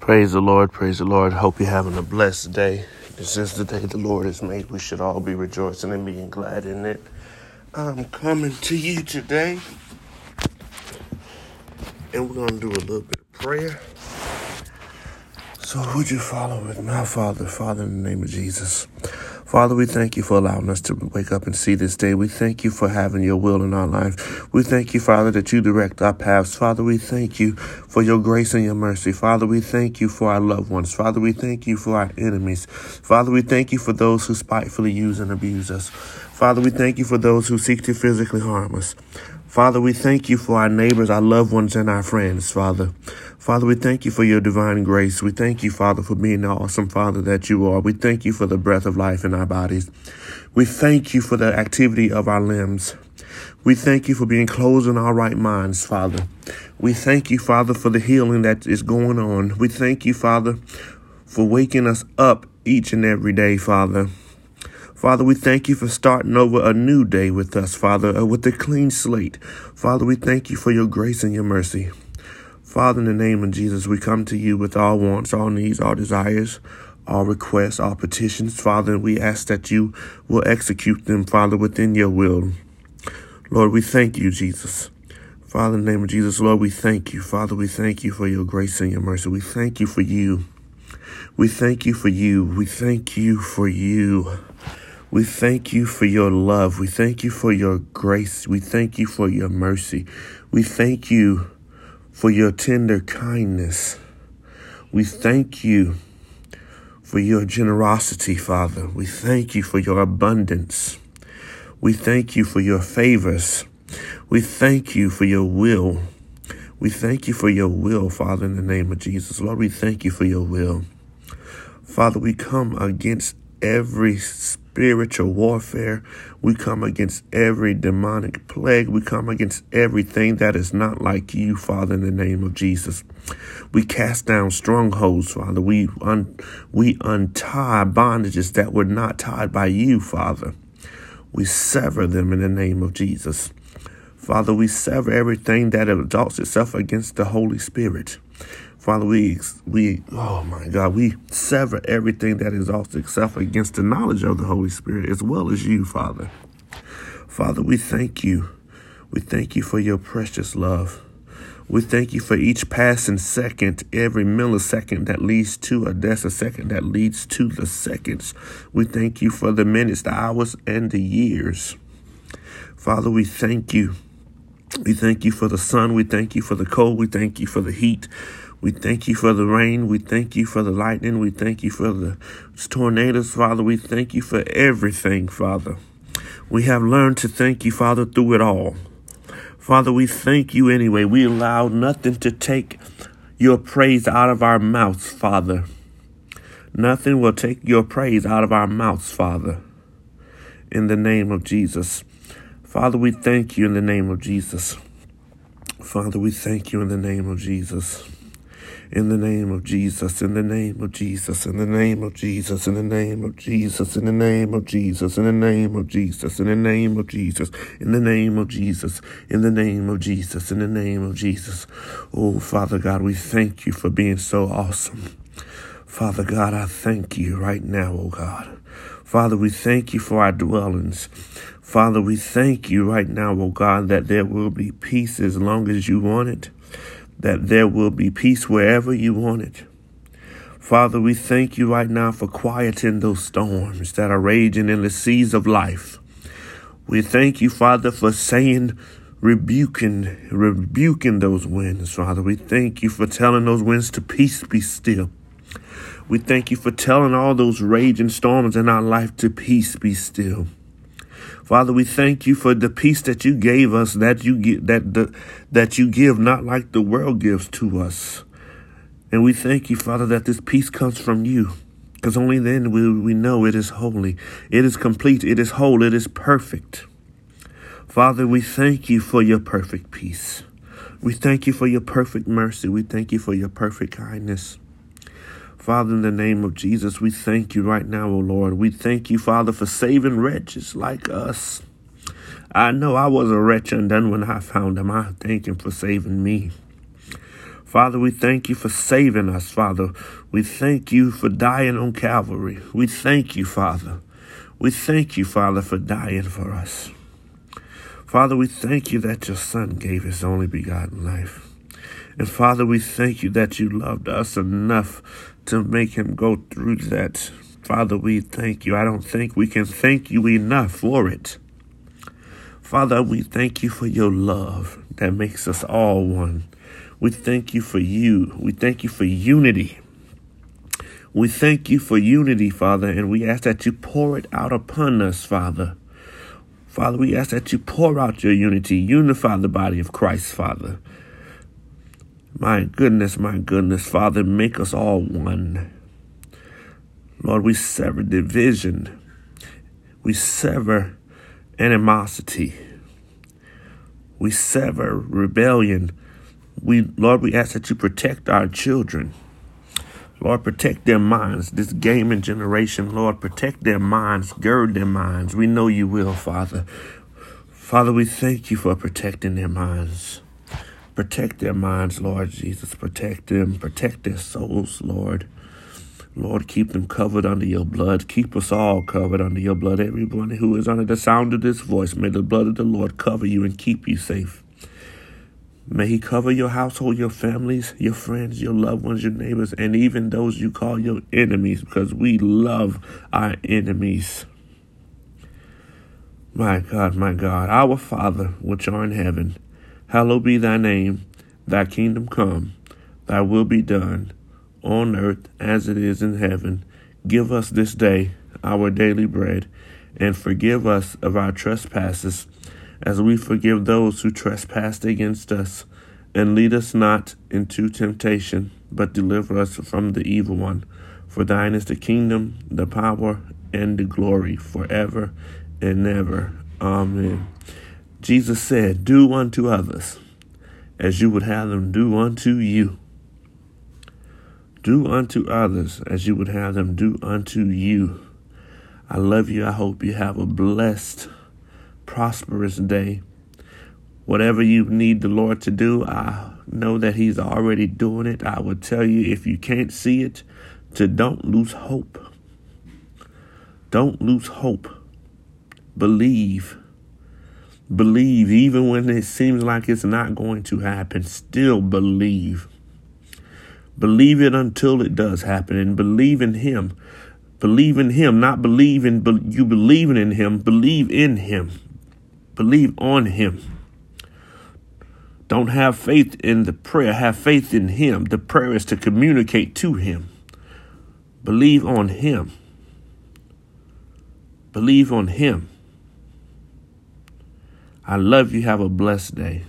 Praise the Lord, praise the Lord. Hope you're having a blessed day. This is the day the Lord has made. We should all be rejoicing and being glad in it. I'm coming to you today, and we're going to do a little bit of prayer. So, would you follow with my Father, Father, in the name of Jesus? Father, we thank you for allowing us to wake up and see this day. We thank you for having your will in our life. We thank you, Father, that you direct our paths. Father, we thank you for your grace and your mercy. Father, we thank you for our loved ones. Father, we thank you for our enemies. Father, we thank you for those who spitefully use and abuse us. Father, we thank you for those who seek to physically harm us. Father, we thank you for our neighbors, our loved ones, and our friends, Father. Father, we thank you for your divine grace. We thank you, Father, for being the awesome Father that you are. We thank you for the breath of life in our bodies. We thank you for the activity of our limbs. We thank you for being closed in our right minds, Father. We thank you, Father, for the healing that is going on. We thank you, Father, for waking us up each and every day, Father. Father, we thank you for starting over a new day with us, Father, uh, with a clean slate. Father, we thank you for your grace and your mercy. Father, in the name of Jesus, we come to you with all wants, all needs, all desires, all requests, all petitions. Father, we ask that you will execute them, Father, within your will. Lord, we thank you, Jesus. Father, in the name of Jesus, Lord, we thank you. Father, we thank you for your grace and your mercy. We thank you for you. We thank you for you. We thank you for you. We thank you for your love. We thank you for your grace. We thank you for your mercy. We thank you for your tender kindness. We thank you for your generosity, Father. We thank you for your abundance. We thank you for your favors. We thank you for your will. We thank you for your will, Father, in the name of Jesus. Lord, we thank you for your will. Father, we come against every spiritual warfare. We come against every demonic plague. We come against everything that is not like you, Father, in the name of Jesus. We cast down strongholds, Father. We un- we untie bondages that were not tied by you, Father. We sever them in the name of Jesus. Father, we sever everything that exalts itself against the Holy Spirit. Father, we, we, oh my God, we sever everything that exalts itself against the knowledge of the Holy Spirit as well as you, Father. Father, we thank you. We thank you for your precious love. We thank you for each passing second, every millisecond that leads to a decisecond that leads to the seconds. We thank you for the minutes, the hours, and the years. Father, we thank you. We thank you for the sun. We thank you for the cold. We thank you for the heat. We thank you for the rain. We thank you for the lightning. We thank you for the tornadoes, Father. We thank you for everything, Father. We have learned to thank you, Father, through it all. Father, we thank you anyway. We allow nothing to take your praise out of our mouths, Father. Nothing will take your praise out of our mouths, Father. In the name of Jesus. Father, we thank you in the name of Jesus. Father, we thank you in the name of Jesus in the name of Jesus, in the name of Jesus, in the name of Jesus, in the name of Jesus, in the name of Jesus, in the name of Jesus, in the name of Jesus, in the name of Jesus, in the name of Jesus, in the name of Jesus. Oh, Father God, we thank you for being so awesome. Father God, I thank you right now, oh God. Father, we thank you for our dwellings. Father, we thank you right now, oh God, that there will be peace as long as you want it that there will be peace wherever you want it. Father, we thank you right now for quieting those storms that are raging in the seas of life. We thank you, Father, for saying, rebuking, rebuking those winds, Father. We thank you for telling those winds to peace be still. We thank you for telling all those raging storms in our life to peace be still. Father, we thank you for the peace that you gave us, that you get that the, that you give not like the world gives to us. And we thank you, Father, that this peace comes from you. Because only then will we know it is holy, it is complete, it is whole, it is perfect. Father, we thank you for your perfect peace. We thank you for your perfect mercy. We thank you for your perfect kindness. Father, in the name of Jesus, we thank you right now, O Lord. We thank you, Father, for saving wretches like us. I know I was a wretch undone when I found him. I thank him for saving me. Father, we thank you for saving us, Father. We thank you for dying on Calvary. We thank you, Father. We thank you, Father, for dying for us. Father, we thank you that your Son gave his only begotten life. And Father, we thank you that you loved us enough to make him go through that. Father, we thank you. I don't think we can thank you enough for it. Father, we thank you for your love that makes us all one. We thank you for you. We thank you for unity. We thank you for unity, Father, and we ask that you pour it out upon us, Father. Father, we ask that you pour out your unity, unify the body of Christ, Father. My goodness, my goodness, Father, make us all one. Lord, we sever division. We sever animosity. We sever rebellion. We, Lord, we ask that you protect our children. Lord, protect their minds. This gaming generation, Lord, protect their minds, gird their minds. We know you will, Father. Father, we thank you for protecting their minds. Protect their minds, Lord Jesus. Protect them. Protect their souls, Lord. Lord, keep them covered under your blood. Keep us all covered under your blood. Everyone who is under the sound of this voice, may the blood of the Lord cover you and keep you safe. May He cover your household, your families, your friends, your loved ones, your neighbors, and even those you call your enemies, because we love our enemies. My God, my God, our Father, which art in heaven, Hallowed be thy name, thy kingdom come, thy will be done, on earth as it is in heaven. Give us this day our daily bread, and forgive us of our trespasses, as we forgive those who trespass against us. And lead us not into temptation, but deliver us from the evil one. For thine is the kingdom, the power, and the glory forever and ever. Amen. Jesus said, Do unto others as you would have them do unto you. Do unto others as you would have them do unto you. I love you. I hope you have a blessed, prosperous day. Whatever you need the Lord to do, I know that He's already doing it. I would tell you if you can't see it, to don't lose hope. Don't lose hope. Believe Believe even when it seems like it's not going to happen. Still believe. Believe it until it does happen and believe in Him. Believe in Him, not believe in you believing in Him. Believe in Him. Believe on Him. Don't have faith in the prayer, have faith in Him. The prayer is to communicate to Him. Believe on Him. Believe on Him. I love you. Have a blessed day.